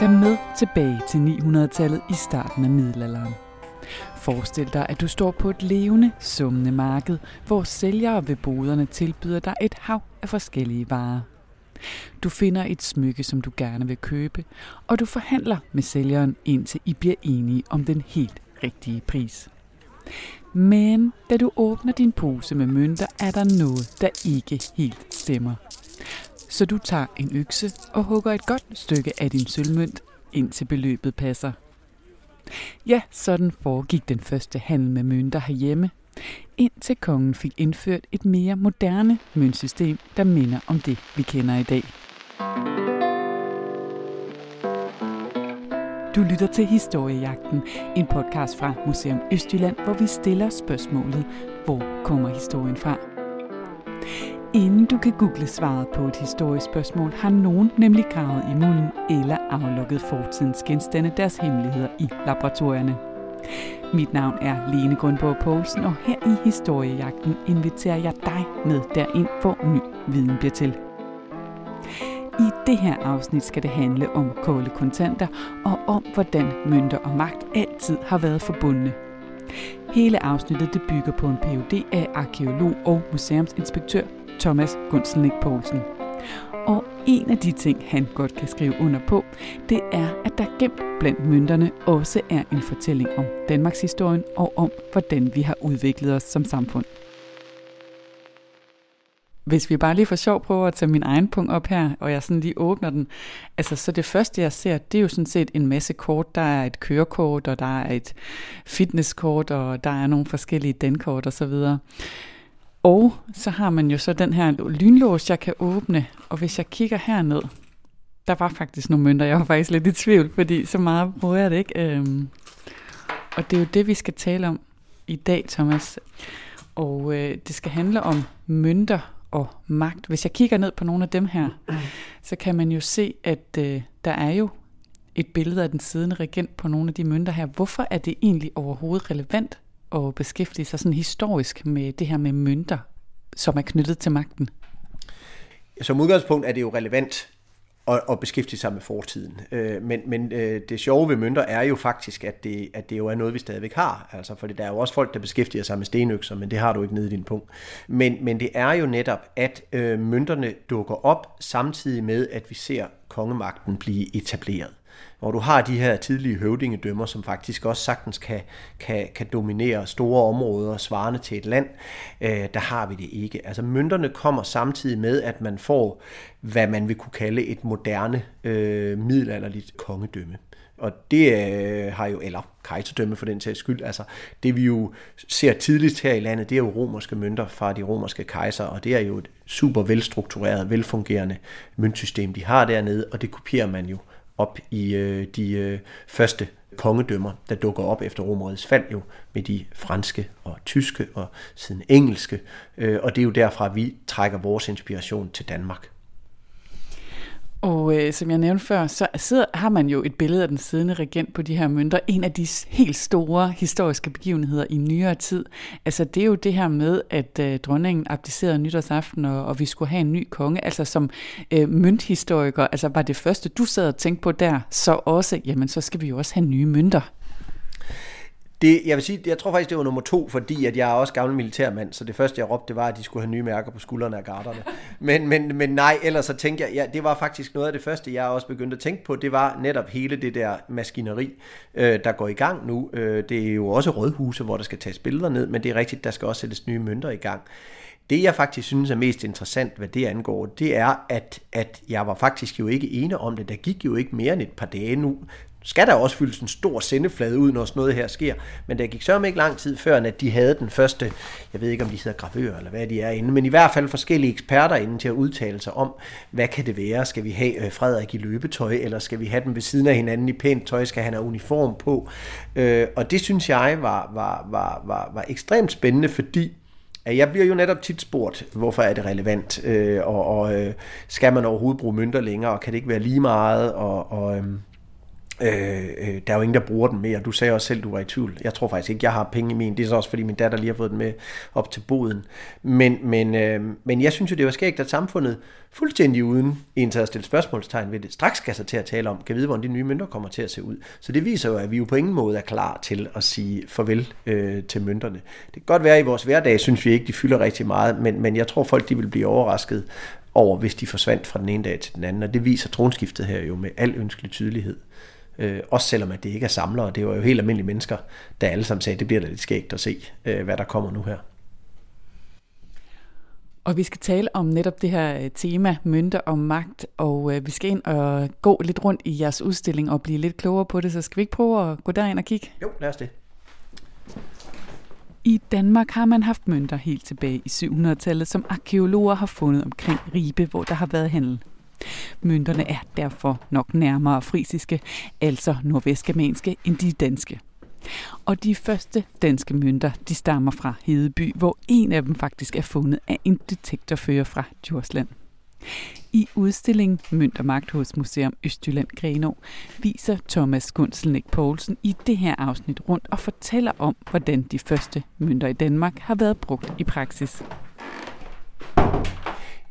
Fem med tilbage til 900-tallet i starten af middelalderen. Forestil dig, at du står på et levende, summende marked, hvor sælgere ved boderne tilbyder dig et hav af forskellige varer. Du finder et smykke, som du gerne vil købe, og du forhandler med sælgeren, indtil I bliver enige om den helt rigtige pris. Men da du åbner din pose med mønter, er der noget, der ikke helt stemmer. Så du tager en økse og hugger et godt stykke af din sølvmønt, indtil beløbet passer. Ja, sådan foregik den første handel med mønter herhjemme, indtil kongen fik indført et mere moderne møntsystem, der minder om det, vi kender i dag. Du lytter til Historiejagten, en podcast fra Museum Østjylland, hvor vi stiller spørgsmålet, hvor kommer historien fra? Inden du kan google svaret på et historisk spørgsmål, har nogen nemlig gravet i mulden eller aflukket fortidens genstande deres hemmeligheder i laboratorierne. Mit navn er Lene Grundborg Poulsen, og her i Historiejagten inviterer jeg dig med derind, hvor ny viden bliver til. Det her afsnit skal det handle om kolde kontanter og om, hvordan mønter og magt altid har været forbundne. Hele afsnittet det bygger på en Ph.D. af arkeolog og museumsinspektør Thomas Gunselnik Poulsen. Og en af de ting, han godt kan skrive under på, det er, at der gemt blandt mønterne også er en fortælling om Danmarks historien og om, hvordan vi har udviklet os som samfund. Hvis vi bare lige for sjov prøver at tage min egen punkt op her, og jeg sådan lige åbner den, altså så det første jeg ser, det er jo sådan set en masse kort. Der er et kørekort, og der er et fitnesskort, og der er nogle forskellige dankort og så videre. Og så har man jo så den her lynlås, jeg kan åbne, og hvis jeg kigger herned, der var faktisk nogle mønter, jeg var faktisk lidt i tvivl, fordi så meget bruger jeg det ikke. Øhm, og det er jo det, vi skal tale om i dag, Thomas. Og øh, det skal handle om mønter og magt. Hvis jeg kigger ned på nogle af dem her, så kan man jo se, at øh, der er jo et billede af den siddende regent på nogle af de mønter her. Hvorfor er det egentlig overhovedet relevant at beskæftige sig sådan historisk med det her med mønter, som er knyttet til magten? Som udgangspunkt er det jo relevant og, og beskæftige sig med fortiden. Øh, men men øh, det sjove ved mønter er jo faktisk, at det, at det jo er noget, vi stadigvæk har. Altså, fordi der er jo også folk, der beskæftiger sig med stenøkser, men det har du ikke nede i din punkt. Men, men det er jo netop, at øh, mønterne dukker op samtidig med, at vi ser kongemagten blive etableret hvor du har de her tidlige høvdingedømmer, som faktisk også sagtens kan, kan, kan dominere store områder svarende til et land, øh, der har vi det ikke. Altså mønterne kommer samtidig med, at man får, hvad man vil kunne kalde et moderne øh, middelalderligt kongedømme. Og det øh, har jo, eller kejserdømme for den sags skyld, altså det vi jo ser tidligt her i landet, det er jo romerske mønter fra de romerske kejser, og det er jo et super velstruktureret, velfungerende møntsystem, de har dernede, og det kopierer man jo op i øh, de øh, første kongedømmer, der dukker op efter Romerrigets fald jo, med de franske og tyske og siden engelske, øh, og det er jo derfra, vi trækker vores inspiration til Danmark. Og øh, som jeg nævnte før, så sidder, har man jo et billede af den siddende regent på de her mønter. En af de helt store historiske begivenheder i nyere tid. Altså det er jo det her med, at øh, dronningen abdicerede nytårsaften, og, og vi skulle have en ny konge. Altså som øh, mønthistoriker, altså var det første, du sad og tænkte på der, så også, jamen så skal vi jo også have nye mønter. Det, jeg vil sige, jeg tror faktisk, det var nummer to, fordi at jeg er også gammel militærmand, så det første, jeg råbte, det var, at de skulle have nye mærker på skuldrene af garderne. Men, men, men nej, ellers så tænkte jeg, ja, det var faktisk noget af det første, jeg også begyndte at tænke på, det var netop hele det der maskineri, øh, der går i gang nu. Øh, det er jo også rådhuse, hvor der skal tages billeder ned, men det er rigtigt, der skal også sættes nye mønter i gang. Det, jeg faktisk synes er mest interessant, hvad det angår, det er, at, at jeg var faktisk jo ikke ene om det. Der gik jo ikke mere end et par dage nu, skal der også fyldes en stor sendeflade ud, når sådan noget her sker. Men der gik sørme ikke lang tid før, at de havde den første, jeg ved ikke om de hedder gravører eller hvad de er inde, men i hvert fald forskellige eksperter inde til at udtale sig om, hvad kan det være? Skal vi have øh, Frederik i løbetøj, eller skal vi have dem ved siden af hinanden i pænt tøj? Skal han have uniform på? Øh, og det synes jeg var, var, var, var, var ekstremt spændende, fordi at jeg bliver jo netop tit spurgt, hvorfor er det relevant, øh, og, og øh, skal man overhovedet bruge mønter længere, og kan det ikke være lige meget, og, og øh, Øh, øh, der er jo ingen, der bruger den mere. Du sagde også selv, du var i tvivl. Jeg tror faktisk ikke, jeg har penge i min. Det er så også, fordi min datter lige har fået den med op til boden. Men, men, øh, men jeg synes jo, det var skægt, at samfundet fuldstændig uden en til at stille spørgsmålstegn ved det, straks skal sig til at tale om, kan vide, hvordan de nye mønter kommer til at se ud. Så det viser jo, at vi jo på ingen måde er klar til at sige farvel øh, til mønterne. Det kan godt være, at i vores hverdag synes vi ikke, de fylder rigtig meget, men, men jeg tror, folk de vil blive overrasket over, hvis de forsvandt fra den ene dag til den anden. Og det viser tronskiftet her jo med al ønskelig tydelighed. Øh, også selvom at det ikke er samlere. Det var jo helt almindelige mennesker, der alle sammen sagde, det bliver da lidt skægt at se, øh, hvad der kommer nu her. Og vi skal tale om netop det her øh, tema, mønter og magt, og øh, vi skal ind og gå lidt rundt i jeres udstilling og blive lidt klogere på det, så skal vi ikke prøve at gå derind og kigge? Jo, lad os det. I Danmark har man haft mønter helt tilbage i 700-tallet, som arkeologer har fundet omkring Ribe, hvor der har været handel. Mønterne er derfor nok nærmere frisiske, altså nordvestgermanske, end de danske. Og de første danske mønter, de stammer fra Hedeby, hvor en af dem faktisk er fundet af en detektorfører fra Djursland. I udstillingen Mønt og Magt hos Museum Østjylland Grenå viser Thomas Gunselnik Poulsen i det her afsnit rundt og fortæller om, hvordan de første mønter i Danmark har været brugt i praksis.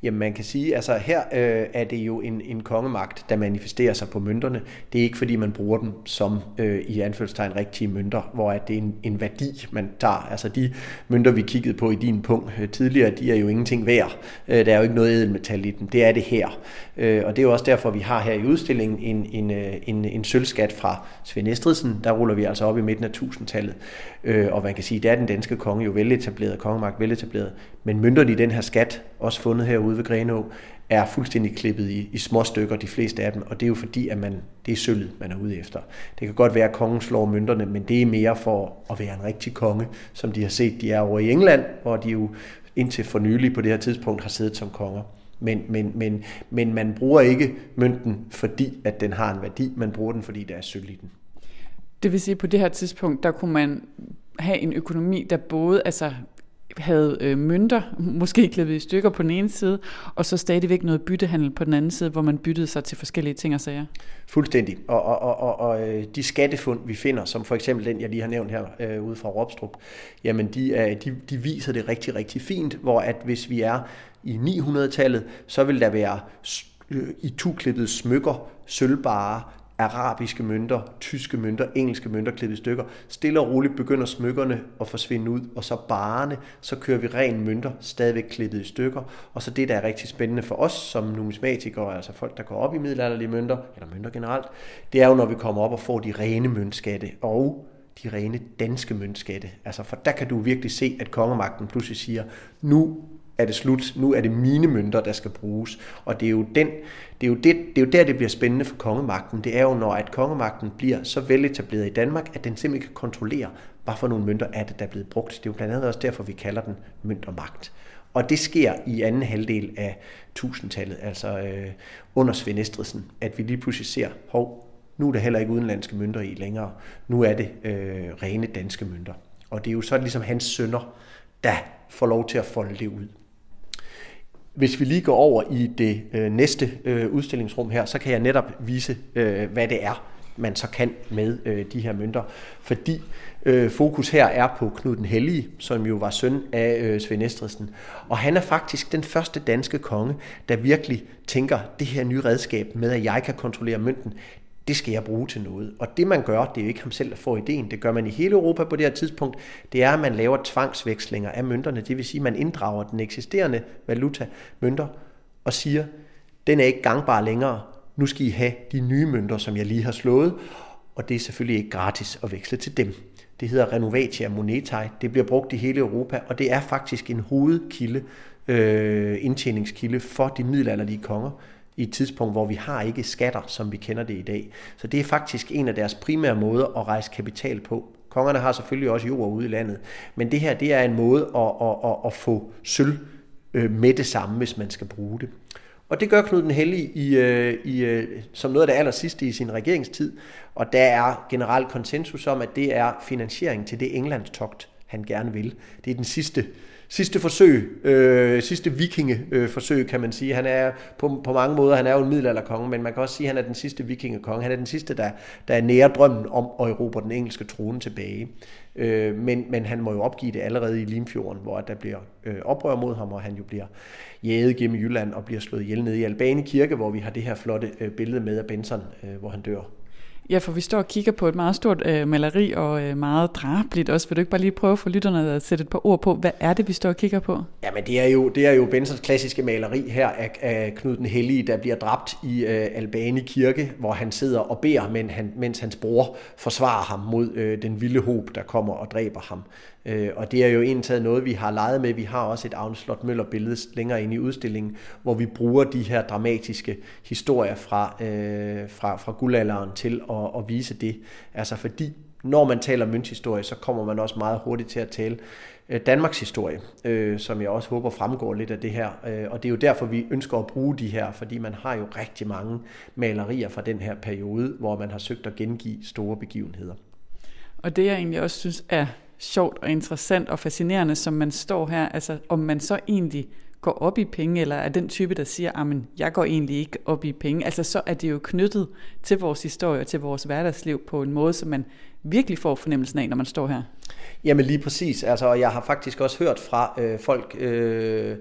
Jamen man kan sige, altså her øh, er det jo en, en kongemagt, der manifesterer sig på mønterne. Det er ikke fordi man bruger dem som øh, i anførselstegn rigtige mønter, hvor at det er en, en værdi, man tager. Altså de mønter, vi kiggede på i din punkt øh, tidligere, de er jo ingenting værd. Øh, der er jo ikke noget edelmetal i dem. Det er det her. Øh, og det er jo også derfor, vi har her i udstillingen en, en, øh, en, en sølvskat fra Svend Estridsen. Der ruller vi altså op i midten af 1000-tallet. Øh, og man kan sige, der er den danske konge jo veletableret, kongemagt veletableret. Men mønterne i den her skat, også fundet herude ved Grenå, er fuldstændig klippet i, i små stykker, de fleste af dem, og det er jo fordi, at man, det er sølvet, man er ude efter. Det kan godt være, at kongen slår mønterne, men det er mere for at være en rigtig konge, som de har set, de er over i England, hvor de jo indtil for nylig på det her tidspunkt har siddet som konger. Men, men, men, men man bruger ikke mønten, fordi at den har en værdi, man bruger den, fordi der er sølv i den. Det vil sige, at på det her tidspunkt, der kunne man have en økonomi, der både altså, havde øh, mønter, måske klippet i stykker på den ene side, og så stadigvæk noget byttehandel på den anden side, hvor man byttede sig til forskellige ting og sager. Fuldstændig. Og, og, og, og, og øh, de skattefund, vi finder, som for eksempel den, jeg lige har nævnt her øh, ude fra Ropstrup, jamen de, er, de, de viser det rigtig, rigtig fint, hvor at hvis vi er i 900-tallet, så vil der være øh, i tuklippede smykker, sølvbare, arabiske mønter, tyske mønter, engelske mønter klippet i stykker. Stille og roligt begynder smykkerne at forsvinde ud, og så barerne, så kører vi ren mønter, stadigvæk klippet i stykker. Og så det, der er rigtig spændende for os som numismatikere, altså folk, der går op i middelalderlige mønter, eller mønter generelt, det er jo, når vi kommer op og får de rene møntskatte, og de rene danske møntskatte. Altså, for der kan du virkelig se, at kongemagten pludselig siger, nu er det slut, nu er det mine mønter, der skal bruges. Og det er jo, den, det er jo, det, det er jo der, det bliver spændende for kongemagten. Det er jo, når at kongemagten bliver så veletableret i Danmark, at den simpelthen kan kontrollere, hvad for nogle mønter er det, der er blevet brugt. Det er jo blandt andet også derfor, vi kalder den mønt og magt. Og det sker i anden halvdel af 1000-tallet, altså øh, under Svend Estridsen, at vi lige pludselig ser, hov, nu er der heller ikke udenlandske mønter i længere. Nu er det øh, rene danske mønter. Og det er jo så ligesom hans sønner, der får lov til at folde det ud. Hvis vi lige går over i det øh, næste øh, udstillingsrum her, så kan jeg netop vise, øh, hvad det er, man så kan med øh, de her mønter. Fordi øh, fokus her er på Knud den Hellige, som jo var søn af øh, Svend Estridsen. Og han er faktisk den første danske konge, der virkelig tænker, det her nye redskab med, at jeg kan kontrollere mønten, det skal jeg bruge til noget. Og det man gør, det er jo ikke ham selv, der får ideen, det gør man i hele Europa på det her tidspunkt, det er, at man laver tvangsvekslinger af mønterne, det vil sige, at man inddrager den eksisterende valuta, mønter, og siger, den er ikke gangbar længere, nu skal I have de nye mønter, som jeg lige har slået, og det er selvfølgelig ikke gratis at veksle til dem. Det hedder Renovatia Monetae. Det bliver brugt i hele Europa, og det er faktisk en hovedkilde, øh, indtjeningskilde for de middelalderlige konger i et tidspunkt, hvor vi har ikke skatter, som vi kender det i dag. Så det er faktisk en af deres primære måder at rejse kapital på. Kongerne har selvfølgelig også jord ude i landet, men det her det er en måde at, at, at, at få sølv øh, med det samme, hvis man skal bruge det. Og det gør Knud den Hellige i, øh, i, øh, som noget af det aller sidste i sin regeringstid, og der er generelt konsensus om, at det er finansiering til det Englandstogt, han gerne vil. Det er den sidste sidste forsøg, øh, sidste vikingeforsøg, øh, kan man sige. Han er på, på mange måder, han er jo en middelalderkonge, men man kan også sige, at han er den sidste vikingekonge. Han er den sidste, der, der er nære drømmen om at erobre den engelske trone tilbage. Øh, men, men han må jo opgive det allerede i Limfjorden, hvor der bliver øh, oprør mod ham, og han jo bliver jaget gennem Jylland og bliver slået ihjel nede i Albani Kirke, hvor vi har det her flotte øh, billede med af Benson, øh, hvor han dør. Ja, for vi står og kigger på et meget stort øh, maleri og øh, meget drabligt også. Vil du ikke bare lige prøve for lytterne at sætte et par ord på, hvad er det, vi står og kigger på? Jamen, det er jo, det er jo Bensons klassiske maleri her af, af Knud den Hellige, der bliver dræbt i øh, Albani Kirke, hvor han sidder og beder, men han, mens hans bror forsvarer ham mod øh, den vilde hob, der kommer og dræber ham. Øh, og det er jo egentlig noget, vi har leget med. Vi har også et Agnes Slot Møller billede længere inde i udstillingen, hvor vi bruger de her dramatiske historier fra, øh, fra, fra guldalderen til at, at vise det. Altså fordi når man taler mønthistorie, så kommer man også meget hurtigt til at tale øh, Danmarks historie, øh, som jeg også håber fremgår lidt af det her. Øh, og det er jo derfor, vi ønsker at bruge de her, fordi man har jo rigtig mange malerier fra den her periode, hvor man har søgt at gengive store begivenheder. Og det jeg egentlig også synes er sjovt og interessant og fascinerende, som man står her, altså om man så egentlig går op i penge, eller er den type, der siger, ah, at jeg går egentlig ikke op i penge. Altså så er det jo knyttet til vores historie og til vores hverdagsliv på en måde, som man virkelig får fornemmelsen af, når man står her. Jamen lige præcis. Altså, jeg har faktisk også hørt fra øh, folk, øh,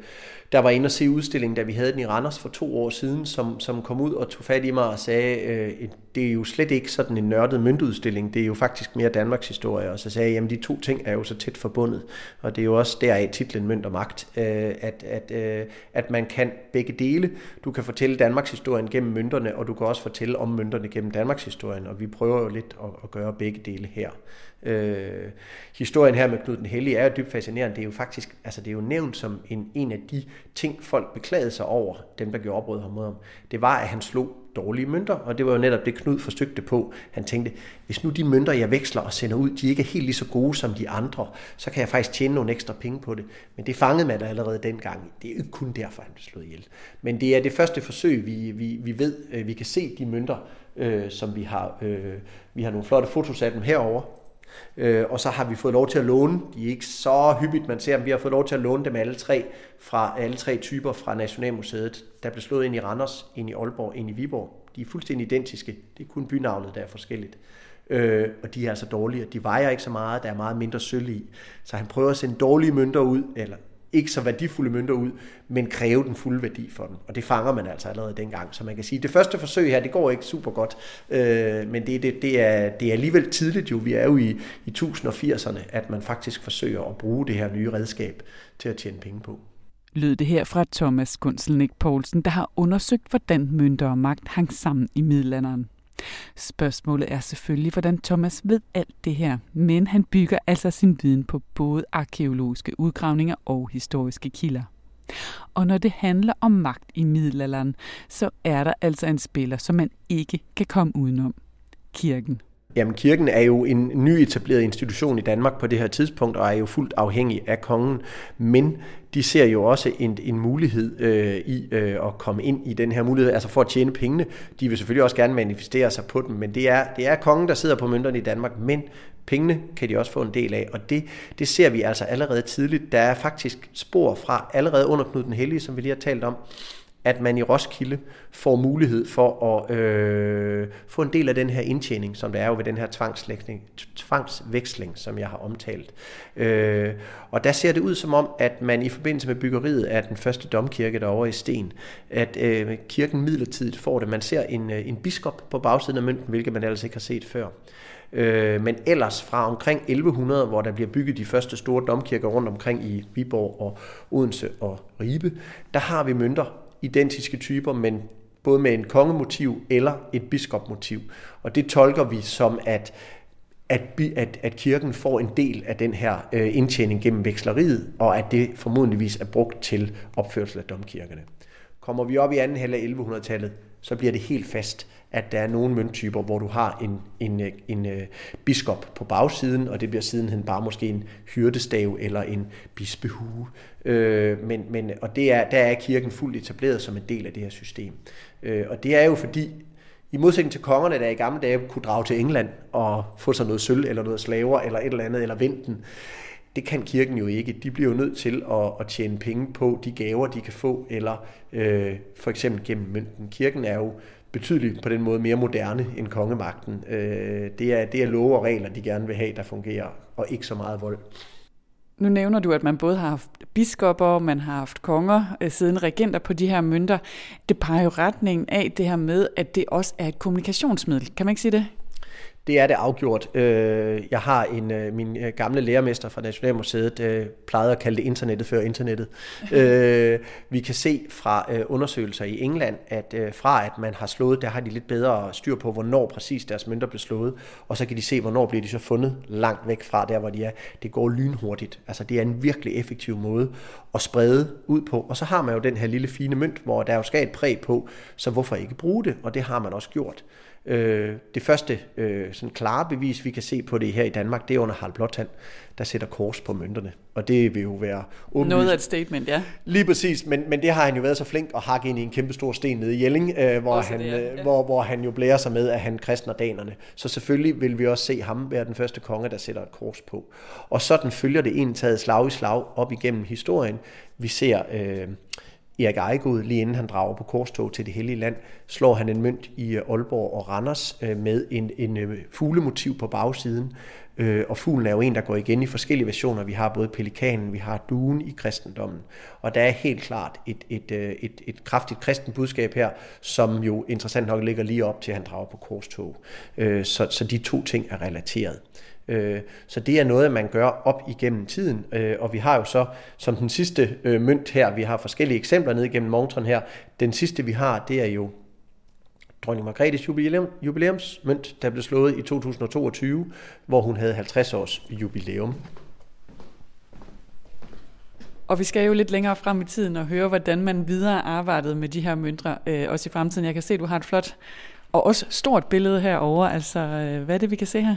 der var inde og se udstillingen, da vi havde den i Randers for to år siden, som, som kom ud og tog fat i mig og sagde, øh, det er jo slet ikke sådan en nørdet møntudstilling, det er jo faktisk mere Danmarks historie. Og så sagde jeg, jamen de to ting er jo så tæt forbundet, og det er jo også deraf titlen Mønt og Magt, øh, at, at, øh, at man kan begge dele. Du kan fortælle Danmarks historien gennem mønterne, og du kan også fortælle om mønterne gennem Danmarks historien, og vi prøver jo lidt at, at gøre begge dele her. Øh, historien her med Knud den Hellige er jo dybt fascinerende. Det er jo faktisk, altså det er jo nævnt som en, en af de ting, folk beklagede sig over, dem der gjorde oprøret ham mod ham. Det var, at han slog dårlige mønter, og det var jo netop det Knud forsøgte på. Han tænkte, hvis nu de mønter, jeg veksler og sender ud, de ikke er helt lige så gode som de andre, så kan jeg faktisk tjene nogle ekstra penge på det. Men det fangede man allerede dengang. Det er ikke kun derfor, han blev slået ihjel. Men det er det første forsøg, vi, vi, vi ved, øh, vi kan se de mønter, øh, som vi har. Øh, vi har nogle flotte fotos af dem herover Øh, og så har vi fået lov til at låne, de er ikke så hyppigt, man ser dem, vi har fået lov til at låne dem alle tre, fra alle tre typer fra Nationalmuseet. Der blev slået ind i Randers, ind i Aalborg, ind i Viborg. De er fuldstændig identiske, det er kun bynavnet, der er forskelligt. Øh, og de er altså dårlige, de vejer ikke så meget, der er meget mindre sølv i. Så han prøver at sende dårlige mønter ud, eller ikke så værdifulde mønter ud, men kræve den fulde værdi for dem. Og det fanger man altså allerede dengang. Så man kan sige, at det første forsøg her, det går ikke super godt, øh, men det, det, det, er, det er alligevel tidligt jo. Vi er jo i, i 1080'erne, at man faktisk forsøger at bruge det her nye redskab til at tjene penge på. Lød det her fra Thomas Gunselnik Poulsen, der har undersøgt, hvordan mønter og magt hang sammen i middelalderen. Spørgsmålet er selvfølgelig, hvordan Thomas ved alt det her, men han bygger altså sin viden på både arkeologiske udgravninger og historiske kilder. Og når det handler om magt i middelalderen, så er der altså en spiller, som man ikke kan komme udenom. Kirken. Jamen, kirken er jo en nyetableret institution i Danmark på det her tidspunkt, og er jo fuldt afhængig af kongen. Men de ser jo også en, en mulighed øh, i øh, at komme ind i den her mulighed, altså for at tjene pengene. De vil selvfølgelig også gerne manifestere sig på dem, men det er, det er kongen, der sidder på mønterne i Danmark, men pengene kan de også få en del af, og det, det ser vi altså allerede tidligt. Der er faktisk spor fra allerede under Knud den Hellige, som vi lige har talt om, at man i Roskilde får mulighed for at øh, få en del af den her indtjening, som der er jo ved den her tvangsveksling, som jeg har omtalt. Øh, og der ser det ud som om, at man i forbindelse med byggeriet af den første domkirke derovre i Sten, at øh, kirken midlertidigt får det. Man ser en, øh, en biskop på bagsiden af mønten, hvilket man ellers ikke har set før. Øh, men ellers fra omkring 1100, hvor der bliver bygget de første store domkirker rundt omkring i Viborg og Odense og Ribe, der har vi mønter identiske typer, men både med en kongemotiv eller et biskopmotiv. Og det tolker vi som, at at, at, at kirken får en del af den her øh, indtjening gennem veksleriet, og at det formodentligvis er brugt til opførsel af domkirkerne. Kommer vi op i anden halvdel af 1100-tallet, så bliver det helt fast, at der er nogle mønttyper, hvor du har en, en, en, en øh, biskop på bagsiden, og det bliver sidenhen bare måske en hyrdestav eller en bispehue. Øh, men, men, og det er, der er kirken fuldt etableret som en del af det her system. Øh, og det er jo fordi, i modsætning til kongerne, der i gamle dage kunne drage til England og få sig noget sølv eller noget slaver eller et eller andet, eller venten, Det kan kirken jo ikke. De bliver jo nødt til at, at tjene penge på de gaver, de kan få, eller øh, for eksempel gennem mønten. Kirken er jo betydeligt på den måde mere moderne end kongemagten. Øh, det, er, det er love og regler, de gerne vil have, der fungerer, og ikke så meget vold. Nu nævner du, at man både har haft biskopper, man har haft konger, øh, siden regenter på de her mønter. Det peger jo retningen af det her med, at det også er et kommunikationsmiddel. Kan man ikke sige det? Det er det afgjort. Øh, jeg har en øh, min øh, gamle lærermester fra Nationalmuseet plejede at kalde det internettet før internettet. Vi kan se fra undersøgelser i England, at fra at man har slået, der har de lidt bedre styr på, hvornår præcis deres mønter blev slået, og så kan de se, hvornår bliver de så fundet langt væk fra der, hvor de er. Det går lynhurtigt. Altså det er en virkelig effektiv måde at sprede ud på. Og så har man jo den her lille fine mønt, hvor der jo skal et præg på, så hvorfor ikke bruge det? Og det har man også gjort. Øh, det første øh, sådan klare bevis, vi kan se på det her i Danmark, det er under Harald Blåtand, der sætter kors på mønterne. Og det vil jo være åbenlyst. Noget af et statement, ja. Lige præcis, men, men det har han jo været så flink at hakke ind i en kæmpe stor sten nede i Jelling, øh, hvor, han, det, ja. Øh, hvor, hvor han jo blærer sig med, at han kristner danerne. Så selvfølgelig vil vi også se ham være den første konge, der sætter et kors på. Og sådan følger det en taget slag i slag op igennem historien. Vi ser... Øh, Erik Ejegod, lige inden han drager på korstog til det hellige land, slår han en mønt i øh, Aalborg og Randers øh, med en, en øh, fuglemotiv på bagsiden. Øh, og fuglen er jo en, der går igen i forskellige versioner. Vi har både pelikanen, vi har duen i kristendommen. Og der er helt klart et, et, øh, et, et kraftigt kristent budskab her, som jo interessant nok ligger lige op til, at han drager på korstog. Øh, så, så de to ting er relateret. Øh, så det er noget, man gør op igennem tiden, og vi har jo så som den sidste mønt her, vi har forskellige eksempler ned igennem montren her. Den sidste vi har, det er jo dronning Margrethes jubilæum, jubilæumsmønt, der blev slået i 2022, hvor hun havde 50 års jubilæum. Og vi skal jo lidt længere frem i tiden og høre, hvordan man videre arbejdede med de her mønter, øh, også i fremtiden. Jeg kan se, at du har et flot og også stort billede herover. Altså, øh, hvad er det, vi kan se her?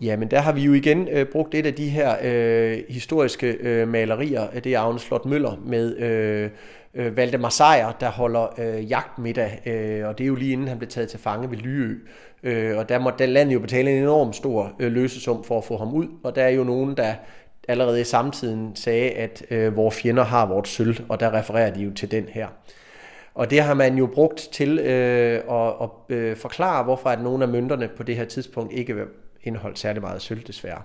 Ja, men der har vi jo igen øh, brugt et af de her øh, historiske øh, malerier. Det er Agnes Slot Møller med øh, øh, Valdemar Sejr, der holder øh, jagtmiddag, øh, og det er jo lige inden han blev taget til fange ved Lyø. Øh, og der måtte landet jo betale en enorm stor øh, løsesum for at få ham ud, og der er jo nogen, der allerede i samtiden sagde, at øh, vores fjender har vores sølv, og der refererer de jo til den her. Og det har man jo brugt til øh, at, at øh, forklare, hvorfor at nogle af mønterne på det her tidspunkt ikke indeholdt særlig meget sølv desværre.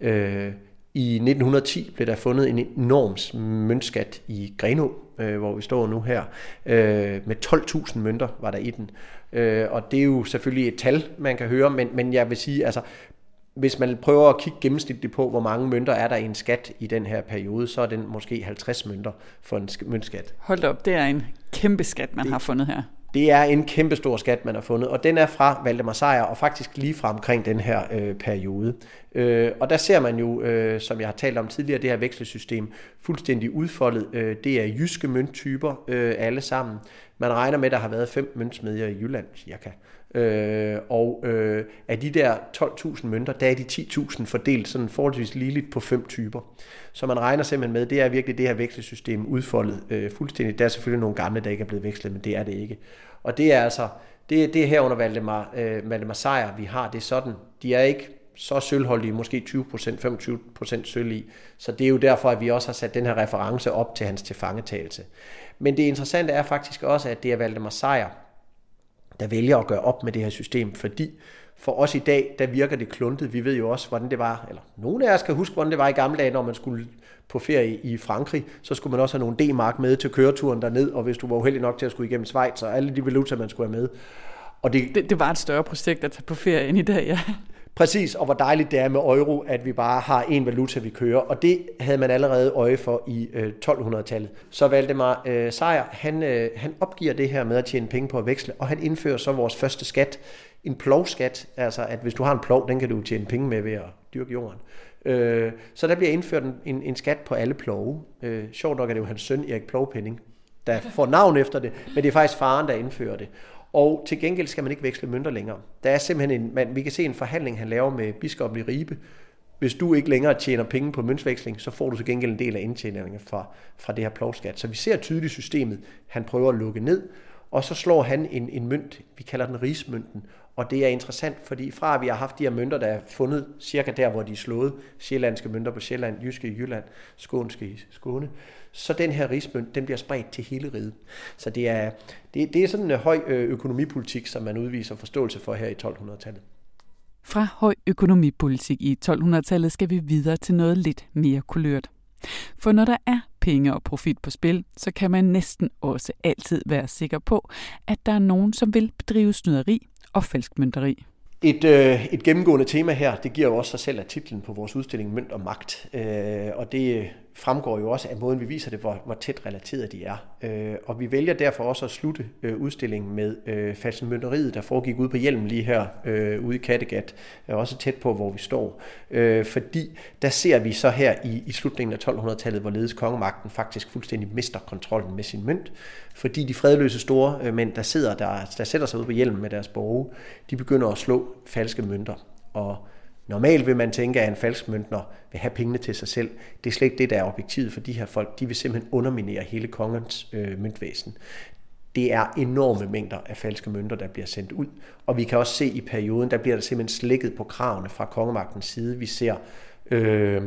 Øh, I 1910 blev der fundet en enorm møntskat i Grenå, øh, hvor vi står nu her, øh, med 12.000 mønter var der i den. Øh, og det er jo selvfølgelig et tal, man kan høre, men, men jeg vil sige, altså hvis man prøver at kigge gennemsnitligt på, hvor mange mønter er der i en skat i den her periode, så er den måske 50 mønter for en møntskat. Hold op, det er en kæmpe skat, man det, har fundet her. Det er en kæmpe stor skat, man har fundet, og den er fra Valdemar Sejr, og faktisk lige fra omkring den her øh, periode. Øh, og der ser man jo, øh, som jeg har talt om tidligere, det her vekselsystem fuldstændig udfoldet. Øh, det er jyske mønttyper øh, alle sammen. Man regner med, at der har været fem møntsmedier i Jylland, cirka. Øh, Øh, og øh, af de der 12.000 mønter, der er de 10.000 fordelt sådan forholdsvis ligeligt på fem typer. Så man regner simpelthen med, det er virkelig det her vekselsystem udfoldet øh, fuldstændig. Der er selvfølgelig nogle gamle, der ikke er blevet vekslet, men det er det ikke. Og det er altså, det, det er her under Valdemar, øh, Valdemar Sejr, vi har det sådan. De er ikke så sølvholdige, måske 20%, 25% sølv i. Så det er jo derfor, at vi også har sat den her reference op til hans tilfangetagelse. Men det interessante er faktisk også, at det er Valdemar Sejr, der vælger at gøre op med det her system, fordi for os i dag, der virker det kluntet. Vi ved jo også, hvordan det var, eller nogle af os kan huske, hvordan det var i gamle dage, når man skulle på ferie i Frankrig, så skulle man også have nogle D-mark med til køreturen derned, og hvis du var uheldig nok til at skulle igennem Schweiz, og alle de valuta, man skulle have med. Og det, det, det var et større projekt at tage på ferie end i dag, ja. Præcis, og hvor dejligt det er med euro, at vi bare har en valuta, vi kører. Og det havde man allerede øje for i øh, 1200-tallet. Så Valdemar øh, Sejr, han, øh, han opgiver det her med at tjene penge på at veksle, og han indfører så vores første skat, en plovskat. Altså, at hvis du har en plov, den kan du tjene penge med ved at dyrke jorden. Øh, så der bliver indført en, en, en skat på alle plove. Øh, sjovt nok er det jo hans søn, Erik Plovpenning, der får navn efter det, men det er faktisk faren, der indfører det. Og til gengæld skal man ikke veksle mønter længere. Der er simpelthen en, man, vi kan se en forhandling, han laver med biskoppen i Ribe. Hvis du ikke længere tjener penge på møntveksling, så får du til gengæld en del af indtjeningen fra, fra det her plovskat. Så vi ser tydeligt systemet, han prøver at lukke ned, og så slår han en, en mønt, vi kalder den rigsmønten, og det er interessant, fordi fra at vi har haft de her mønter, der er fundet cirka der, hvor de er slået, sjællandske mønter på Sjælland, jyske i Jylland, skånske i Skåne, så den her rigsmønt, den bliver spredt til hele riget. Så det er, det, det er sådan en høj øh, økonomipolitik, som man udviser forståelse for her i 1200-tallet. Fra høj økonomipolitik i 1200-tallet skal vi videre til noget lidt mere kulørt. For når der er penge og profit på spil, så kan man næsten også altid være sikker på, at der er nogen, som vil bedrive snyderi og falskmønteri. Et, øh, et gennemgående tema her, det giver jo også sig selv af titlen på vores udstilling Mønt og Magt. Øh, og det fremgår jo også af måden, vi viser det, hvor, hvor tæt relateret de er. Øh, og vi vælger derfor også at slutte øh, udstillingen med øh, falsenmønteriet, der foregik ude på hjelmen lige her øh, ude i Kattegat, øh, også tæt på, hvor vi står. Øh, fordi der ser vi så her i, i slutningen af 1200-tallet, hvorledes kongemagten faktisk fuldstændig mister kontrollen med sin mønt, fordi de fredløse store øh, mænd, der sidder der, der sætter sig ud på hjelmen med deres borge, de begynder at slå falske mønter. Og Normalt vil man tænke, at en falsk møntner vil have pengene til sig selv. Det er slet ikke det, der er objektivet for de her folk. De vil simpelthen underminere hele kongens øh, møntvæsen. Det er enorme mængder af falske mønter, der bliver sendt ud. Og vi kan også se i perioden, der bliver der simpelthen slækket på kravene fra kongemagtens side. Vi ser øh,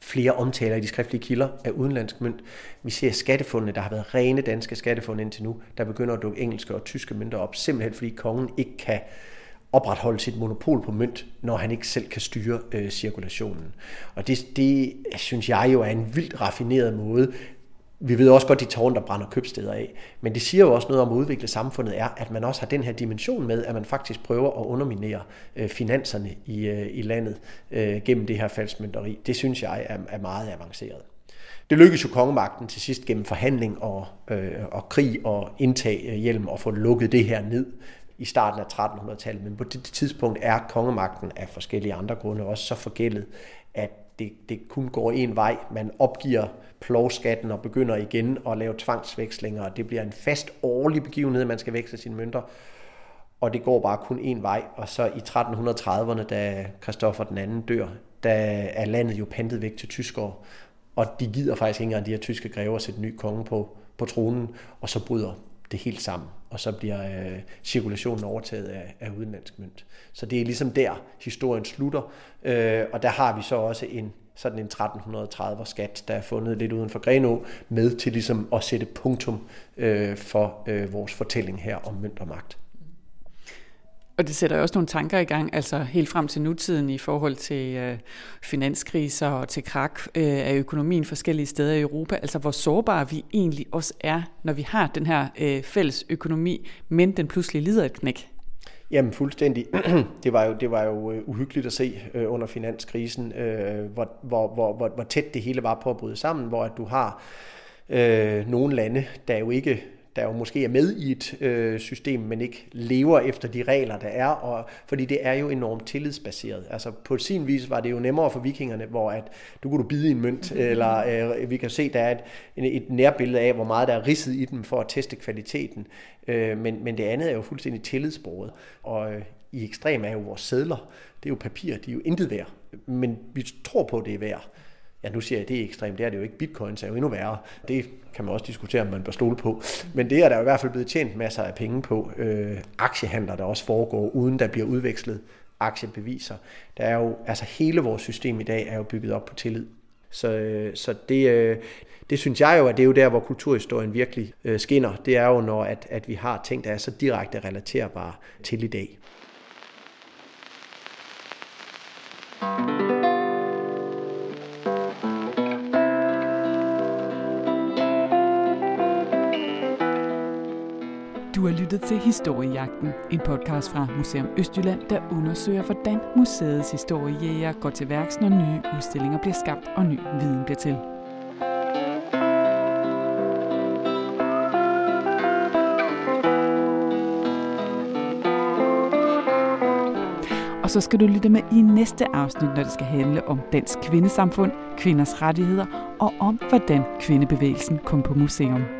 flere omtaler i de skriftlige kilder af udenlandsk mønt. Vi ser skattefundene, der har været rene danske skattefund indtil nu, der begynder at dukke engelske og tyske mønter op, simpelthen fordi kongen ikke kan opretholde sit monopol på mønt, når han ikke selv kan styre øh, cirkulationen. Og det, det synes jeg jo er en vildt raffineret måde. Vi ved også godt, de tårn, der brænder købsteder af. Men det siger jo også noget om at udvikle samfundet, er, at man også har den her dimension med, at man faktisk prøver at underminere øh, finanserne i, øh, i landet øh, gennem det her falskmønteri. Det synes jeg er, er meget avanceret. Det lykkedes jo kongemagten til sidst gennem forhandling og, øh, og krig og indtag øh, hjelm og få lukket det her ned i starten af 1300-tallet, men på det tidspunkt er kongemagten af forskellige andre grunde også så forgældet, at det, det kun går en vej. Man opgiver plovskatten og begynder igen at lave tvangsvekslinger, og det bliver en fast årlig begivenhed, at man skal veksle sine mønter. Og det går bare kun en vej, og så i 1330'erne, da Kristoffer den anden dør, der er landet jo pantet væk til tyskere, og de gider faktisk ikke engang de her tyske grever at sætte ny konge på, på tronen, og så bryder det helt sammen, og så bliver øh, cirkulationen overtaget af, af udenlandsk mønt. Så det er ligesom der, historien slutter, øh, og der har vi så også en sådan en 1330 skat, der er fundet lidt uden for Grenå, med til ligesom at sætte punktum øh, for øh, vores fortælling her om mønt og magt. Og det sætter jo også nogle tanker i gang, altså helt frem til nutiden i forhold til øh, finanskriser og til krak øh, af økonomien forskellige steder i Europa. Altså hvor sårbare vi egentlig også er, når vi har den her øh, fælles økonomi, men den pludselig lider et knæk. Jamen fuldstændig. Det var jo, det var jo øh, uhyggeligt at se øh, under finanskrisen, øh, hvor, hvor, hvor, hvor, hvor tæt det hele var på at bryde sammen, hvor at du har øh, nogle lande, der jo ikke der jo måske er med i et øh, system, men ikke lever efter de regler, der er, og, fordi det er jo enormt tillidsbaseret. Altså på sin vis var det jo nemmere for vikingerne, hvor at du kunne du bide i en mønt, mm-hmm. eller øh, vi kan se, der er et, et nærbillede af, hvor meget der er ridset i dem for at teste kvaliteten. Øh, men, men det andet er jo fuldstændig tillidsbordet, og øh, i ekstrem er jo vores sædler, det er jo papir, de er jo intet værd, men vi tror på, at det er værd. Ja, nu siger jeg, at det er ekstremt. Det er det jo ikke. Bitcoins er jo endnu værre. Det kan man også diskutere, om man bør stole på. Men det er der jo i hvert fald blevet tjent masser af penge på. Øh, aktiehandler, der også foregår, uden der bliver udvekslet aktiebeviser. Der er jo, altså hele vores system i dag er jo bygget op på tillid. Så, øh, så det, øh, det synes jeg jo, at det er jo der, hvor kulturhistorien virkelig øh, skinner. Det er jo, når at, at vi har ting, der er så direkte relaterbare til i dag. thank you lyttet til Historiejagten, en podcast fra Museum Østjylland, der undersøger, hvordan museets historiejæger går til værks, når nye udstillinger bliver skabt og ny viden bliver til. Og så skal du lytte med i næste afsnit, når det skal handle om dansk kvindesamfund, kvinders rettigheder og om, hvordan kvindebevægelsen kom på museum.